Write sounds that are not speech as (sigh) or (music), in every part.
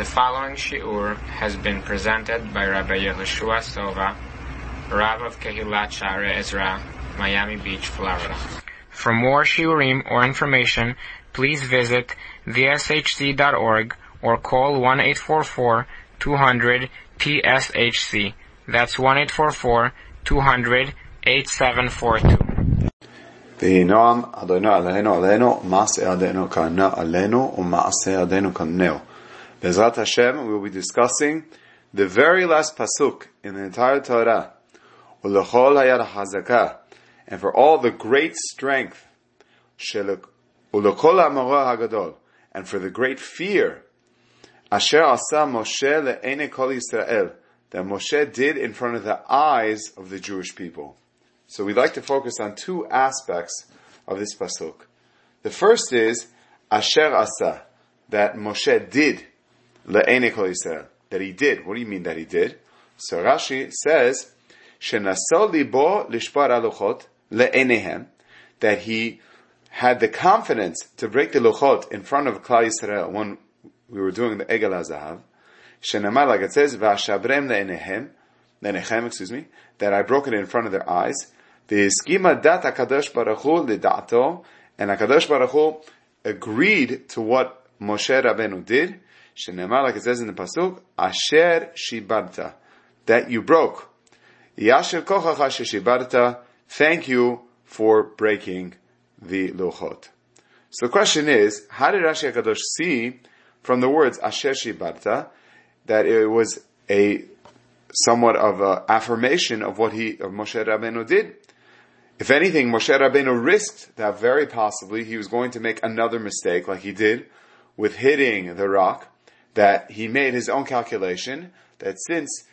The following shiur has been presented by Rabbi Yehoshua Sova, Rav of Kehilat Share Ezra, Miami Beach, Florida. For more shiurim or information, please visit theshc.org or call 1-844-200-PSHC. That's 1-844-200-8742. ויהי נועם אדוני עלינו עלינו, מעשה ידינו כענה עלינו, ומעשה ידינו כענהו. Bezrat Hashem, we will be discussing the very last pasuk in the entire Torah. Ulechol hayad hazakah, and for all the great strength, ulechol ha'morah hagadol, and for the great fear, asher asa Moshe le'ene kol Yisrael, that Moshe did in front of the eyes of the Jewish people. So we'd like to focus on two aspects of this pasuk. The first is asher asa, that Moshe did that he did. What do you mean that he did? So Rashi says, "Shenasol libo lishpar aluchot that he had the confidence to break the luchot in front of Klal Yisrael when we were doing the Egel HaZahav. Shenamar, like it says, "V'ashabrem le'enehem," excuse me, that I broke it in front of their eyes. Schema dat Hakadosh Baruch Hu lidato, and Hakadosh Baruch Hu agreed to what Moshe Rabbeinu did. Shenemar, like it says in the pasuk, Asher shibarta, that you broke. Yasher kochacha shibarta, thank you for breaking the luchot. So the question is, how did Rashi Hakadosh see from the words Asher shibarta that it was a somewhat of an affirmation of what he of Moshe Rabbeinu did? If anything, Moshe Rabbeinu risked that very possibly he was going to make another mistake, like he did with hitting the rock, that he made his own calculation that since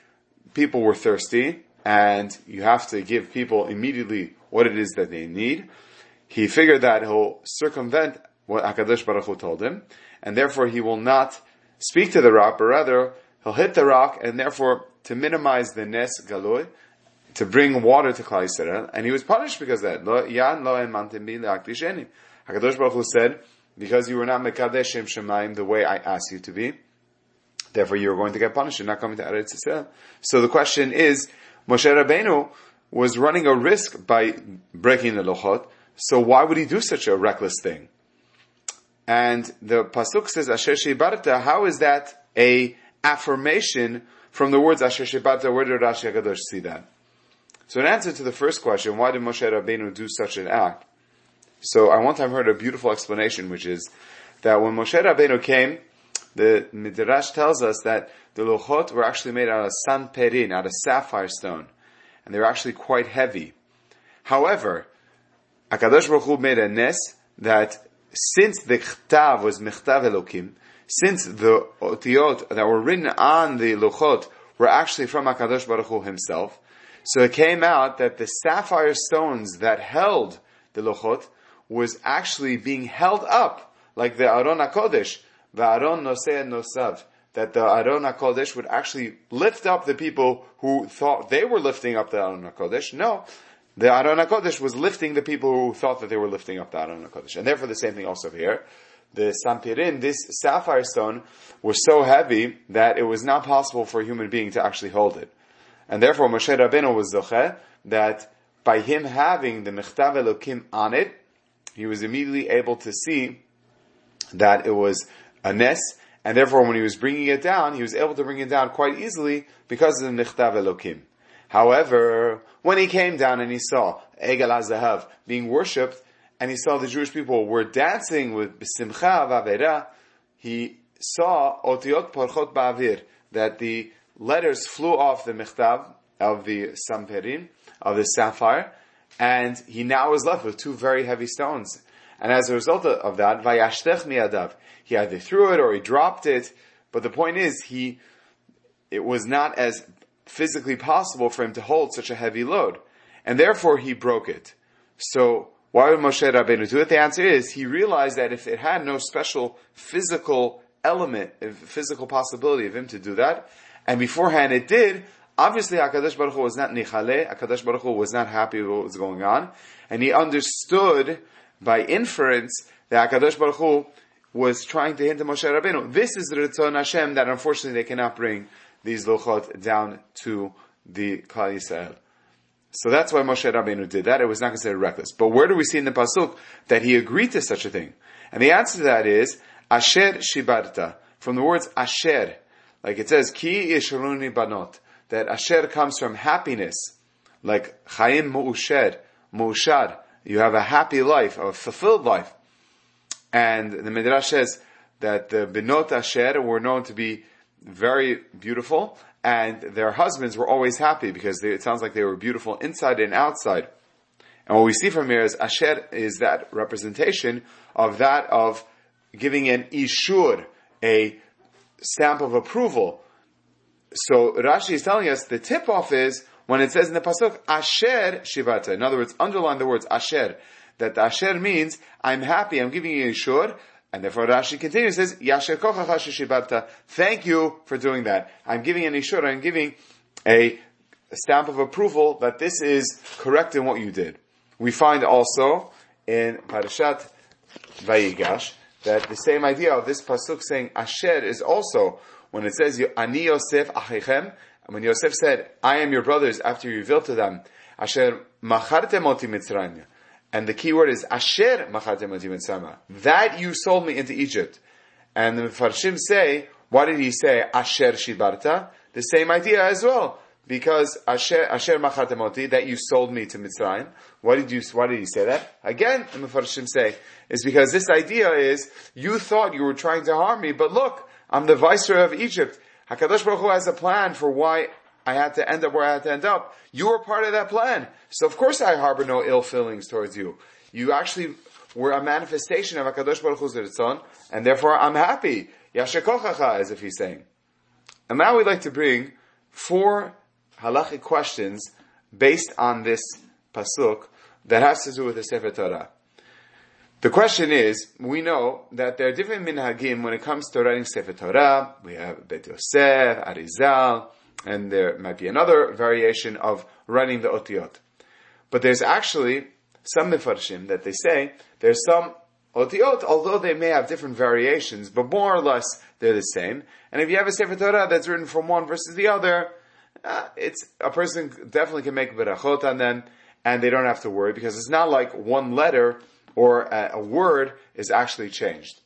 people were thirsty and you have to give people immediately what it is that they need, he figured that he'll circumvent what Hakadosh Baruch Hu told him, and therefore he will not speak to the rock, but rather he'll hit the rock, and therefore to minimize the nes galoi, to bring water to Klal Yisrael, and he was punished because of that. Lo lo. Hakadosh Baruch Hu said, because you were not mekadesh shem shemayim the way I asked you to be, Therefore, you're going to get punished. You're not coming to Eretz Yisrael. So the question is, Moshe Rabbeinu was running a risk by breaking the lochot. So why would he do such a reckless thing? And the pasuk says, "Asher shebarta." How is that a affirmation from the words "Asher shebarta"? Where did Rashi Hakadosh see that? So, in answer to the first question, why did Moshe Rabbeinu do such an act? So, I one time heard a beautiful explanation, which is that when Moshe Rabbeinu came the Midrash tells us that the lochot were actually made out of sanperin, out of sapphire stone, and they were actually quite heavy. However, Akadosh Baruch Hu made a nes that since the chtav was michtav elokim, since the otiot that were written on the lochot were actually from Akadosh Baruch Hu himself, so it came out that the sapphire stones that held the lochot was actually being held up like the Aron HaKodesh, Va'aron noseh nosav, that the Aron HaKodesh would actually lift up the people who thought they were lifting up the Aron HaKodesh. No. The Aron HaKodesh was lifting the people who thought that they were lifting up the Aron HaKodesh. And therefore the same thing also here. The Sampirin, this sapphire stone, was so heavy that it was not possible for a human being to actually hold it. And therefore Moshe Rabbeinu was zocheh that by him having the Mechtav Elokim on it, he was immediately able to see that it was a nes, and therefore when he was bringing it down, he was able to bring it down quite easily because of the Nichtav Elokim. However, when he came down and he saw Egel HaZahav being worshipped, and he saw the Jewish people were dancing with B'simcha V'avera, he saw Otiot Porchot Ba'avir, that the letters flew off the Michtav of the Samperin, of the sapphire, and he now was left with two very heavy stones. And as a result of that, Vayashtech miadav, he either threw it or he dropped it. But the point is, he, it was not as physically possible for him to hold such a heavy load. And therefore he broke it. So, why would Moshe Rabbeinu do it? The answer is, he realized that if it had no special physical element, physical possibility of him to do that, and beforehand it did, obviously HaKadosh Baruch Hu was not nichale, HaKadosh Baruch Hu was not happy with what was going on, and he understood by inference that HaKadosh Baruch Hu was trying to hint to Moshe Rabbeinu. This is the Ritzon Hashem that unfortunately they cannot bring these luchot down to the Klal Yisrael. So that's why Moshe Rabbeinu did that. It was not considered reckless. But where do we see in the pasuk that he agreed to such a thing? And the answer to that is Asher Shibarta, from the words Asher, like it says Ki Yisharuni Banot, that Asher comes from happiness, like Chaim Mu'usher, Mu'ushar. You have a happy life, a fulfilled life. And the Midrash says that the Benot Asher were known to be very beautiful, and their husbands were always happy because they, it sounds like they were beautiful inside and outside. And what we see from here is Asher is that representation of that of giving an ishur, a stamp of approval. So Rashi is telling us the tip off is when it says in the pasuk Asher Shibarta. In other words, underline the words Asher. That Asher means I'm happy. I'm giving you a ishur. And therefore Rashi continues, says, Yasher Thank you for doing that. I'm giving an ishur, I'm giving a stamp of approval that this is correct in what you did. We find also in Parashat Vayigash that the same idea of this pasuk saying Asher is also when it says Ani Yosef Achechem, when Yosef said, I am your brothers after you revealed to them, Asher Machartem Oti Mitzrayim. And the key word is Asher machatem mitzrayim. That you sold me into Egypt. And the Farshim say, why did he say Asher shibarta? The same idea as well. Because Asher, Asher machatemoti, that you sold me to Mitzrayim. Why did you, why did he say that? Again, the Mefarshim say, is because this idea is, you thought you were trying to harm me, but look, I'm the viceroy of Egypt. HaKadosh Baruch Hu has a plan for why I had to end up where I had to end up. You were part of that plan. So of course I harbor no ill feelings towards you. You actually were a manifestation of HaKadosh Baruch Hu's Ritzon, and therefore I'm happy. Yashakochacha, as if he's saying. And now we'd like to bring four halachic questions based on this pasuk that has to do with the Sefer Torah. The question is, we know that there are different minhagim when it comes to writing Sefer Torah. We have Bet Yosef, Arizal, and there might be another variation of running the otiyot. But there's actually some mifarshim that they say there's some otiyot, although they may have different variations, but more or less they're the same. And if you have a sefer Torah that's written from one versus the other, uh, it's a person definitely can make berachot on them, and they don't have to worry because it's not like one letter or a, a word is actually changed.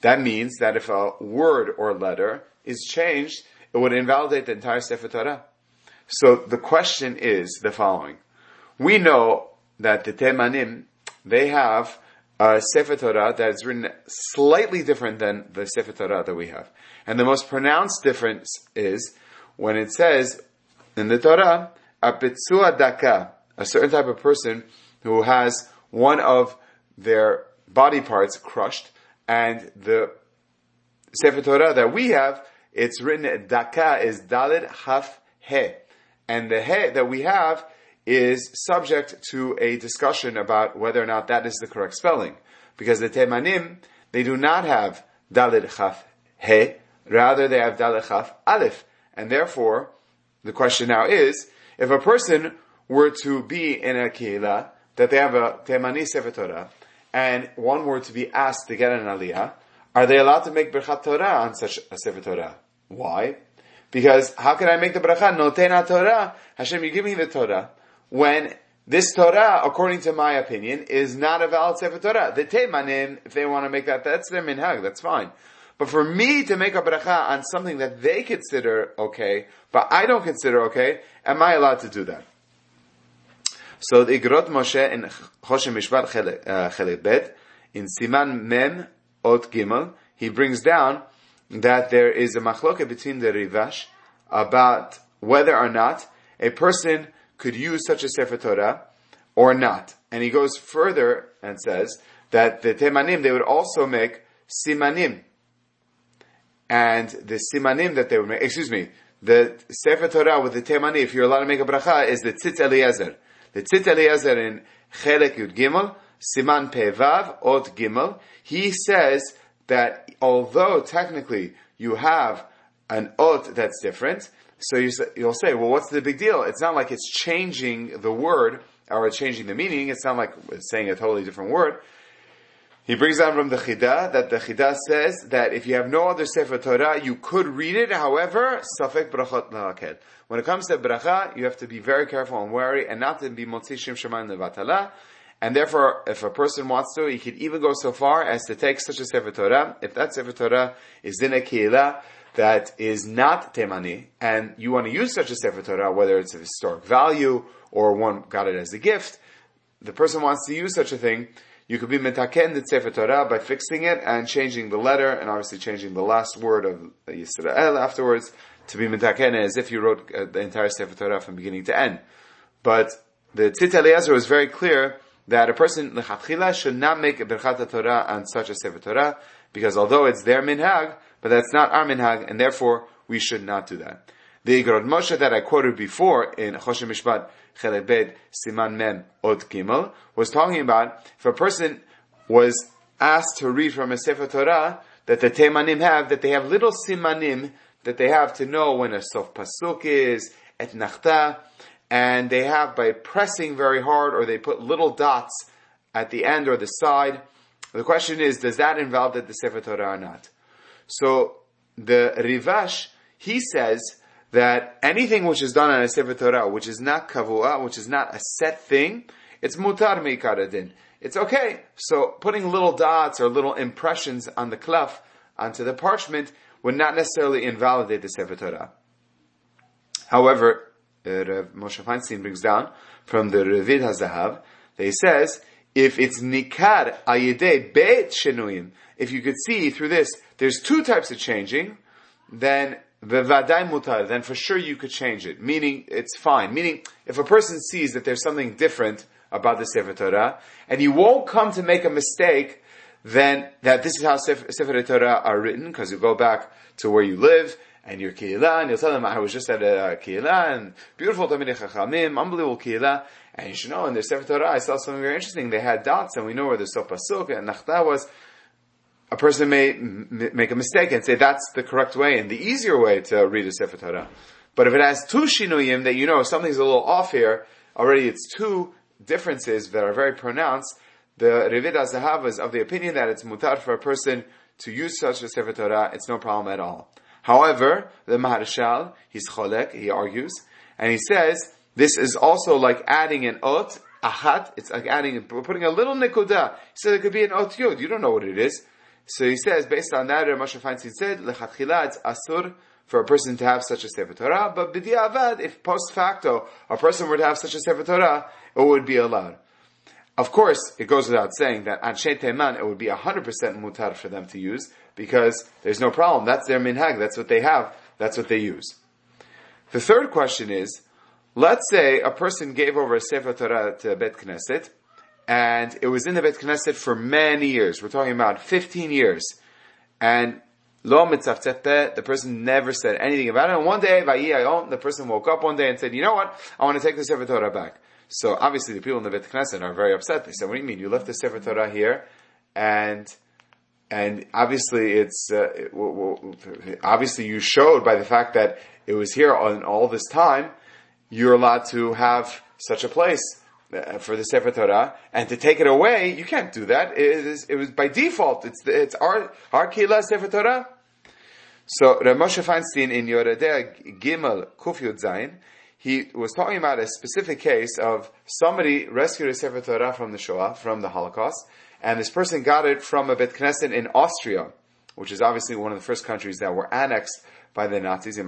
That means that if a word or letter is changed, it would invalidate the entire Sefer Torah. So the question is the following. We know that the Temanim, they have a Sefer Torah that is written slightly different than the Sefer Torah that we have. And the most pronounced difference is when it says in the Torah, a Daka, a certain type of person who has one of their body parts crushed, and the Sefer Torah that we have it's written daka is dalit haf he, and the he that we have is subject to a discussion about whether or not that is the correct spelling, because the temanim they do not have dalit chaf he, rather they have dalit chaf aleph, and therefore the question now is if a person were to be in a kehila that they have a temani sefer Torah, and one were to be asked to get an aliyah, are they allowed to make berchat Torah on such a sefer Torah? Why? Because how can I make the bracha? Notena Torah. Hashem, you give me the Torah. When this Torah, according to my opinion, is not a valid Sefer Torah. The Teimanim, if they want to make that, that's their minhag, that's fine. But for me to make a bracha on something that they consider okay, but I don't consider okay, am I allowed to do that? So the Igrot Moshe in Choshen Mishpat uh, Chelet Bet, in Siman Mem Ot Gimel, he brings down that there is a machloket between the Rivash about whether or not a person could use such a Sefer Torah or not. And he goes further and says that the Temanim, they would also make Simanim. And the Simanim that they would make, excuse me, the Sefer Torah with the Temani, if you're allowed to make a bracha, is the Tzitz Eliezer. The Tzitz Eliezer in Chelek Yud Gimel, Siman Pevav, Ot Gimel, he says that although technically you have an ot that's different, so you, will say, well, what's the big deal? It's not like it's changing the word or changing the meaning. It's not like it's saying a totally different word. He brings down from the Chida that the Chida says that if you have no other Sefer Torah, you could read it. However, Safek Brachot Lahaked. When it comes to bracha, you have to be very careful and wary and not to be Motzi Shim Shemayim Levatala. And therefore, if a person wants to, he could even go so far as to take such a Sefer Torah. If that Sefer Torah is in a Keilah that is not Temani, and you want to use such a Sefer Torah, whether it's of historic value or one got it as a gift, the person wants to use such a thing, you could be metaken the Sefer Torah by fixing it and changing the letter and obviously changing the last word of Yisrael afterwards to be metaken as if you wrote uh, the entire Sefer Torah from beginning to end. But the Tzitz Eliezer was very clear that a person lechatchila should not make a berchat Torah on such a Sefer Torah because although it's their minhag, but that's not our minhag, and therefore we should not do that. The Igrot Moshe that I quoted before in Choshen Mishpat Chelebed Siman Mem Od Gimel was talking about if a person was asked to read from a Sefer Torah that the Temanim have, that they have little simanim that they have to know when a sof pasuk is, et nachta, and they have by pressing very hard or they put little dots at the end or the side. The question is, does that invalidate the Sefer Torah or not? So the Rivash, he says that anything which is done on a Sefer Torah, which is not kavua, which is not a set thing, it's mutar meikaradin. It's okay. So putting little dots or little impressions on the klaf, onto the parchment, would not necessarily invalidate the Sefer Torah. However, uh, Moshe Feinstein brings down from the Revid HaZahav that he says, if it's nikar ayide beit shenuyim, if you could see through this, there's two types of changing, then Then for sure you could change it. Meaning, it's fine. Meaning, if a person sees that there's something different about the Sefer Torah, and you won't come to make a mistake, then that this is how Sefer, Torah are written, because you go back to where you live, and your keilah, and you'll tell them, I was just at a keilah, and beautiful Talmidei Chachamim, unbelievable keilah, and you should know, in the Sefer Torah, I saw something very interesting, they had dots, and we know where the Sof Pasuk and Nachta was, a person may m- make a mistake and say that's the correct way and the easier way to read a Sefer Torah. But if it has two shinuyim that you know something's a little off here, already it's two differences that are very pronounced, the Revid HaZahav is of the opinion that it's mutar for a person to use such a Sefer Torah, it's no problem at all. However, the Maharshal, he's cholek, he argues, and he says, this is also like adding an ot, achat, it's like adding, putting a little nikuda. He said it could be an ot yud, you don't know what it is. So he says, based on that, Moshe Feinstein said, lechatchila, it's asur for a person to have such a Sefer Torah, but b'di'avad, if post facto a person were to have such a Sefer Torah, it would be allowed. Of course, it goes without saying that Anshe Teman, it would be 100% mutar for them to use, because there's no problem. That's their minhag, that's what they have, that's what they use. The third question is, let's say a person gave over a Sefer Torah to Bet Knesset, and it was in the Beit Knesset for many years. We're talking about 15 years. And lo the person never said anything about it. And one day, the person woke up one day and said, you know what? I want to take the Sefer Torah back. So obviously the people in the Beit Knesset are very upset. They said, what do you mean? You left the Sefer Torah here and and obviously it's uh, obviously you showed by the fact that it was here on all this time you're allowed to have such a place Uh, for the Sefer Torah, and to take it away, you can't do that. It, is, it was by default. It's it's our our Kila Sefer Torah. So Rav Moshe Feinstein in Yoreh De'ah Gimel Kuf Yud Zayin, he was talking about a specific case of somebody rescued a Sefer Torah from the Shoah, from the Holocaust, and this person got it from a Bet Knesset in Austria, which is obviously one of the first countries that were annexed by the Nazis,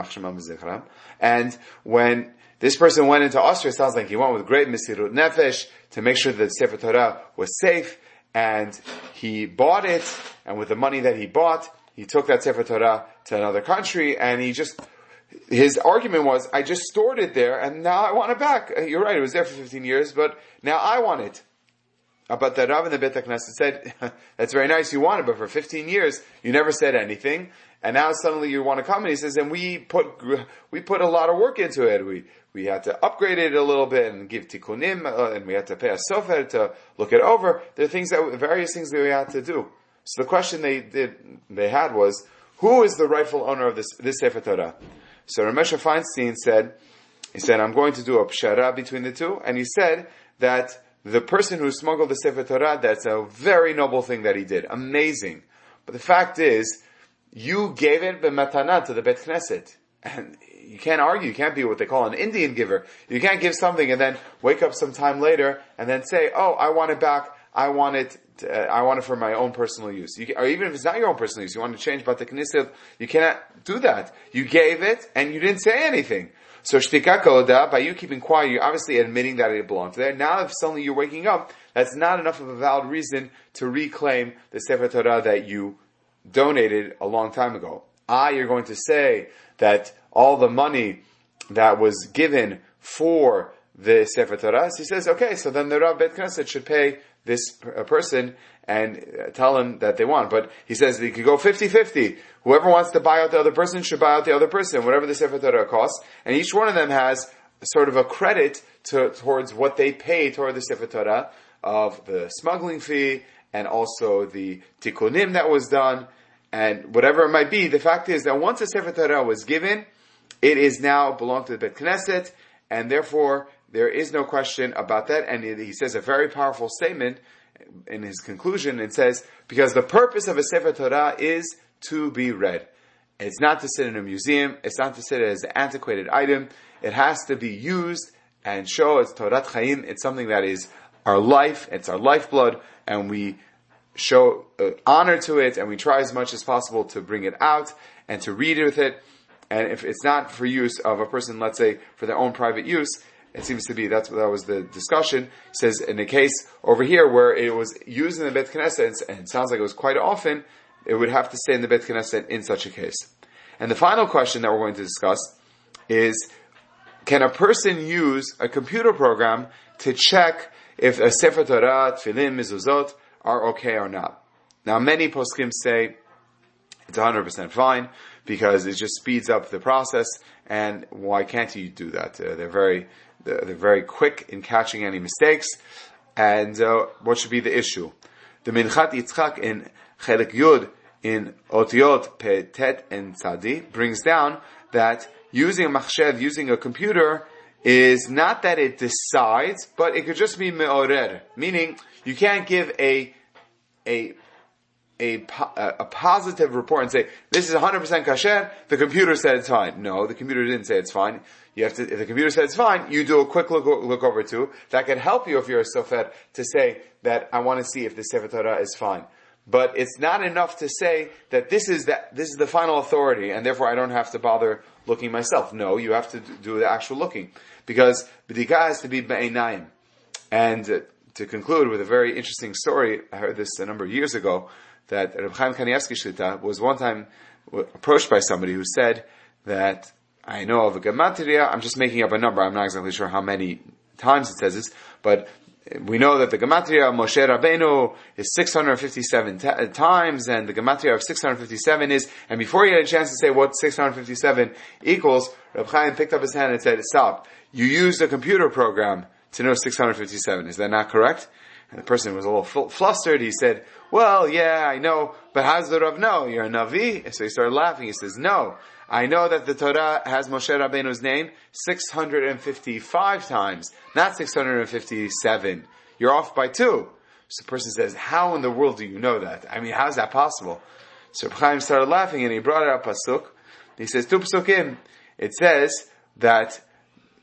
and when this person went into Austria, sounds like he went with great Mesirut Nefesh to make sure that Sefer Torah was safe, and he bought it, and with the money that he bought, he took that Sefer Torah to another country, and he just, his argument was, I just stored it there, and now I want it back. You're right, it was there for 15 years, but now I want it. But the Rav in the Beit Knesset said, (laughs) that's very nice, you want it, but for 15 years, you never said anything, and now suddenly you want to come, and he says, and we put, we put a lot of work into it. We, we had to upgrade it a little bit and give tikkunim, uh, and we had to pay a sofer to look it over. There are things that, various things that we had to do. So the question they did, they had was, who is the rightful owner of this, this Sefer Torah? So Ramesha Feinstein said, he said, I'm going to do a pshara between the two, and he said that the person who smuggled the Sefer Torah, that's a very noble thing that he did. Amazing. But the fact is, you gave it b'matana to the Bet Knesset. And you can't argue. You can't be what they call an Indian giver. You can't give something and then wake up some time later and then say, "Oh, I want it back. I want it. To, uh, I want it for my own personal use." You, or even if it's not your own personal use, you want to change the knesset, you cannot do that. You gave it and you didn't say anything. So shtika koda, by you keeping quiet, you're obviously admitting that it belonged to there. Now, if suddenly you're waking up, that's not enough of a valid reason to reclaim the Sefer Torah that you donated a long time ago. Ah, you're going to say that all the money that was given for the Sefer Torah, so he says, okay, so then the Rav Bet Knesset should pay this person and uh, tell him that they want. But he says that he could go 50-50. Whoever wants to buy out the other person should buy out the other person, whatever the Sefer Torah costs. And each one of them has sort of a credit to, towards what they pay toward the Sefer Torah of the smuggling fee and also the tikkunim that was done and whatever it might be. The fact is that once the Sefer Torah was given, it is now belonged to the Bet Knesset, and therefore there is no question about that. And he says a very powerful statement in his conclusion. It says, because the purpose of a Sefer Torah is to be read. It's not to sit in a museum. It's not to sit as an antiquated item. It has to be used and show it's Torah Chaim. It's something that is our life. It's our lifeblood, and we show uh, honor to it, and we try as much as possible to bring it out and to read with it. And if it's not for use of a person, let's say for their own private use, it seems to be that's that was the discussion. It says in the case over here where it was used in the Bet Knesset, and it sounds like it was quite often, it would have to stay in the Bet Knesset in such a case. And the final question that we're going to discuss is, can a person use a computer program to check if a Sefer Torah, Tefillin, Mizuzot are okay or not? Now many poskim say it's 100% fine because it just speeds up the process. And why can't you do that? Uh, they're very they're, they're, very quick in catching any mistakes. And uh, what should be the issue? The Minchat Yitzchak in Chelik Yud in Otiot Petet and Tzadi brings down that using a machshev, using a computer, is not that it decides, but it could just be me'orer, meaning you can't give a a a, a positive report and say, this is 100% kasher, the computer said it's fine. No, the computer didn't say it's fine. You have to, if the computer said it's fine, you do a quick look, look over too. That can help you if you're a sofer to say that I want to see if the Sefer Torah is fine. But it's not enough to say that this is that, this is the final authority and therefore I don't have to bother looking myself. No, you have to do the actual looking. Because b'dika has to be be'enayim. And uh, to conclude with a very interesting story, I heard this a number of years ago, that Reb Chaim Kanievsky Shlita was one time approached by somebody who said that I know of a gematria. I'm just making up a number. I'm not exactly sure how many times it says this, but we know that the gematria of Moshe Rabbeinu is 657 t- uh, times, and the gematria of 657 is. And before he had a chance to say what 657 equals, Reb Chaim picked up his hand and said, "Stop! You used a computer program to know 657. Is that not correct?" And the person was a little flustered. He said, well, yeah, I know, but how does the Rav know? You're a Navi? So he started laughing. He says, no, I know that the Torah has Moshe Rabbeinu's name 655 times, not 657. You're off by two. So the person says, how in the world do you know that? I mean, how's that possible? So Chaim started laughing and he brought it out pasuk. He says, two pasukim. It says that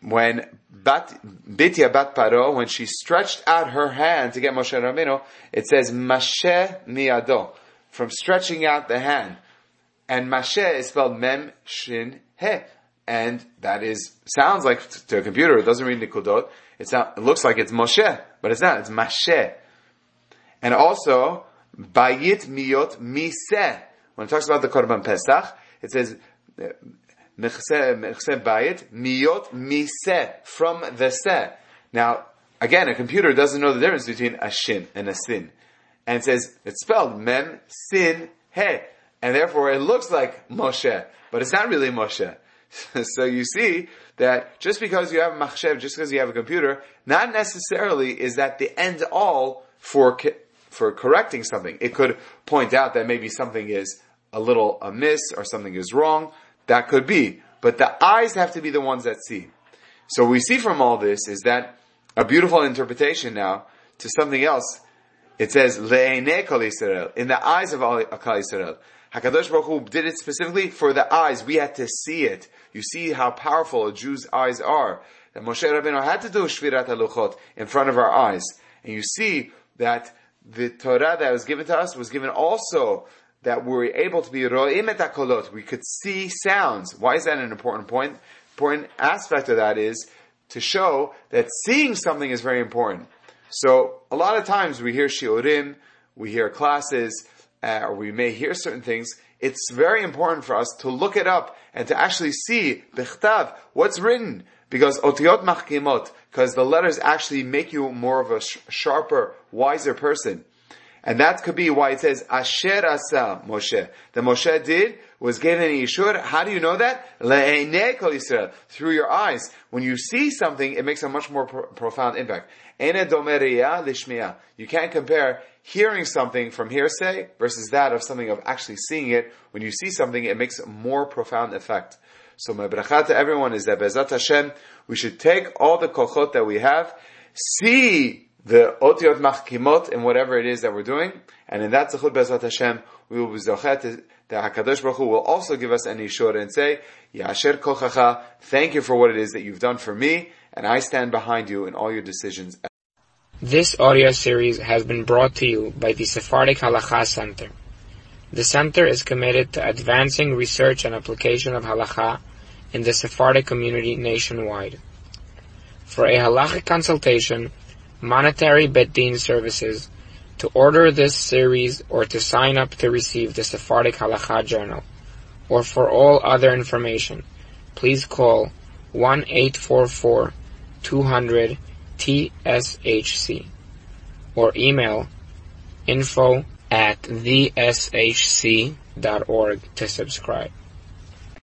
when Bat, Bitya Bat Paro, when she stretched out her hand to get Moshe Rabbeinu, it says Mashe Miado, from stretching out the hand. And Mashe is spelled Mem Shin He. And that is, sounds like to a computer, it doesn't read Nikudot. It's not, it looks like it's Moshe, but it's not, it's Mashe. And also, Bayit Miyot Miseh. When it talks about the Korban Pesach, it says, Mechse bayit, miyot mise, from the se. Now, again, a computer doesn't know the difference between a shin and a sin. And it says, it's spelled mem, sin, he. And therefore it looks like Moshe, but it's not really Moshe. (laughs) so you see that just because you have a machshev, just because you have a computer, not necessarily is that the end all for, for correcting something. It could point out that maybe something is a little amiss or something is wrong, that could be. But the eyes have to be the ones that see. So we see from all this is that a beautiful interpretation now to something else, it says le'ene kol Yisrael, in the eyes of all Kol Yisrael. Hakadosh Baruch Hu did it specifically for the eyes. We had to see it. You see how powerful a Jew's eyes are. That Moshe Rabbeinu had to do Shvirat HaLuchot in front of our eyes. And you see that the Torah that was given to us was given also that we were able to be ro'im et kolot. We could see sounds. Why is that an important point? Important aspect of that is to show that seeing something is very important. So a lot of times we hear shiurim, we hear classes, uh, or we may hear certain things. It's very important for us to look it up and to actually see bichtav what's written because otiyot machkimot because the letters actually make you more of a sh- sharper, wiser person. And that could be why it says Asher Asa Moshe. The Moshe did was given a Yishur. How do you know that? Through your eyes. When you see something, it makes a much more pro- profound impact. You can't compare hearing something from hearsay versus that of something of actually seeing it. When you see something, it makes a more profound effect. So my bracha to everyone is that Bezat Hashem, we should take all the kochot that we have, see the otiot machkimot in whatever it is that we're doing, and in that zechut bezat Hashem, we will be zochet that Hakadosh Baruch Hu will also give us an ishur and say, Yasher kochacha, thank you for what it is that you've done for me, and I stand behind you in all your decisions. This audio series has been brought to you by the Sephardic Halacha Center. The center is committed to advancing research and application of halacha in the Sephardic community nationwide. For a halachic consultation, monetary Bet Din services, to order this series or to sign up to receive the Sephardic Halacha Journal, or for all other information, please call 1-844-200-TSHC or email info at theshc.org to subscribe.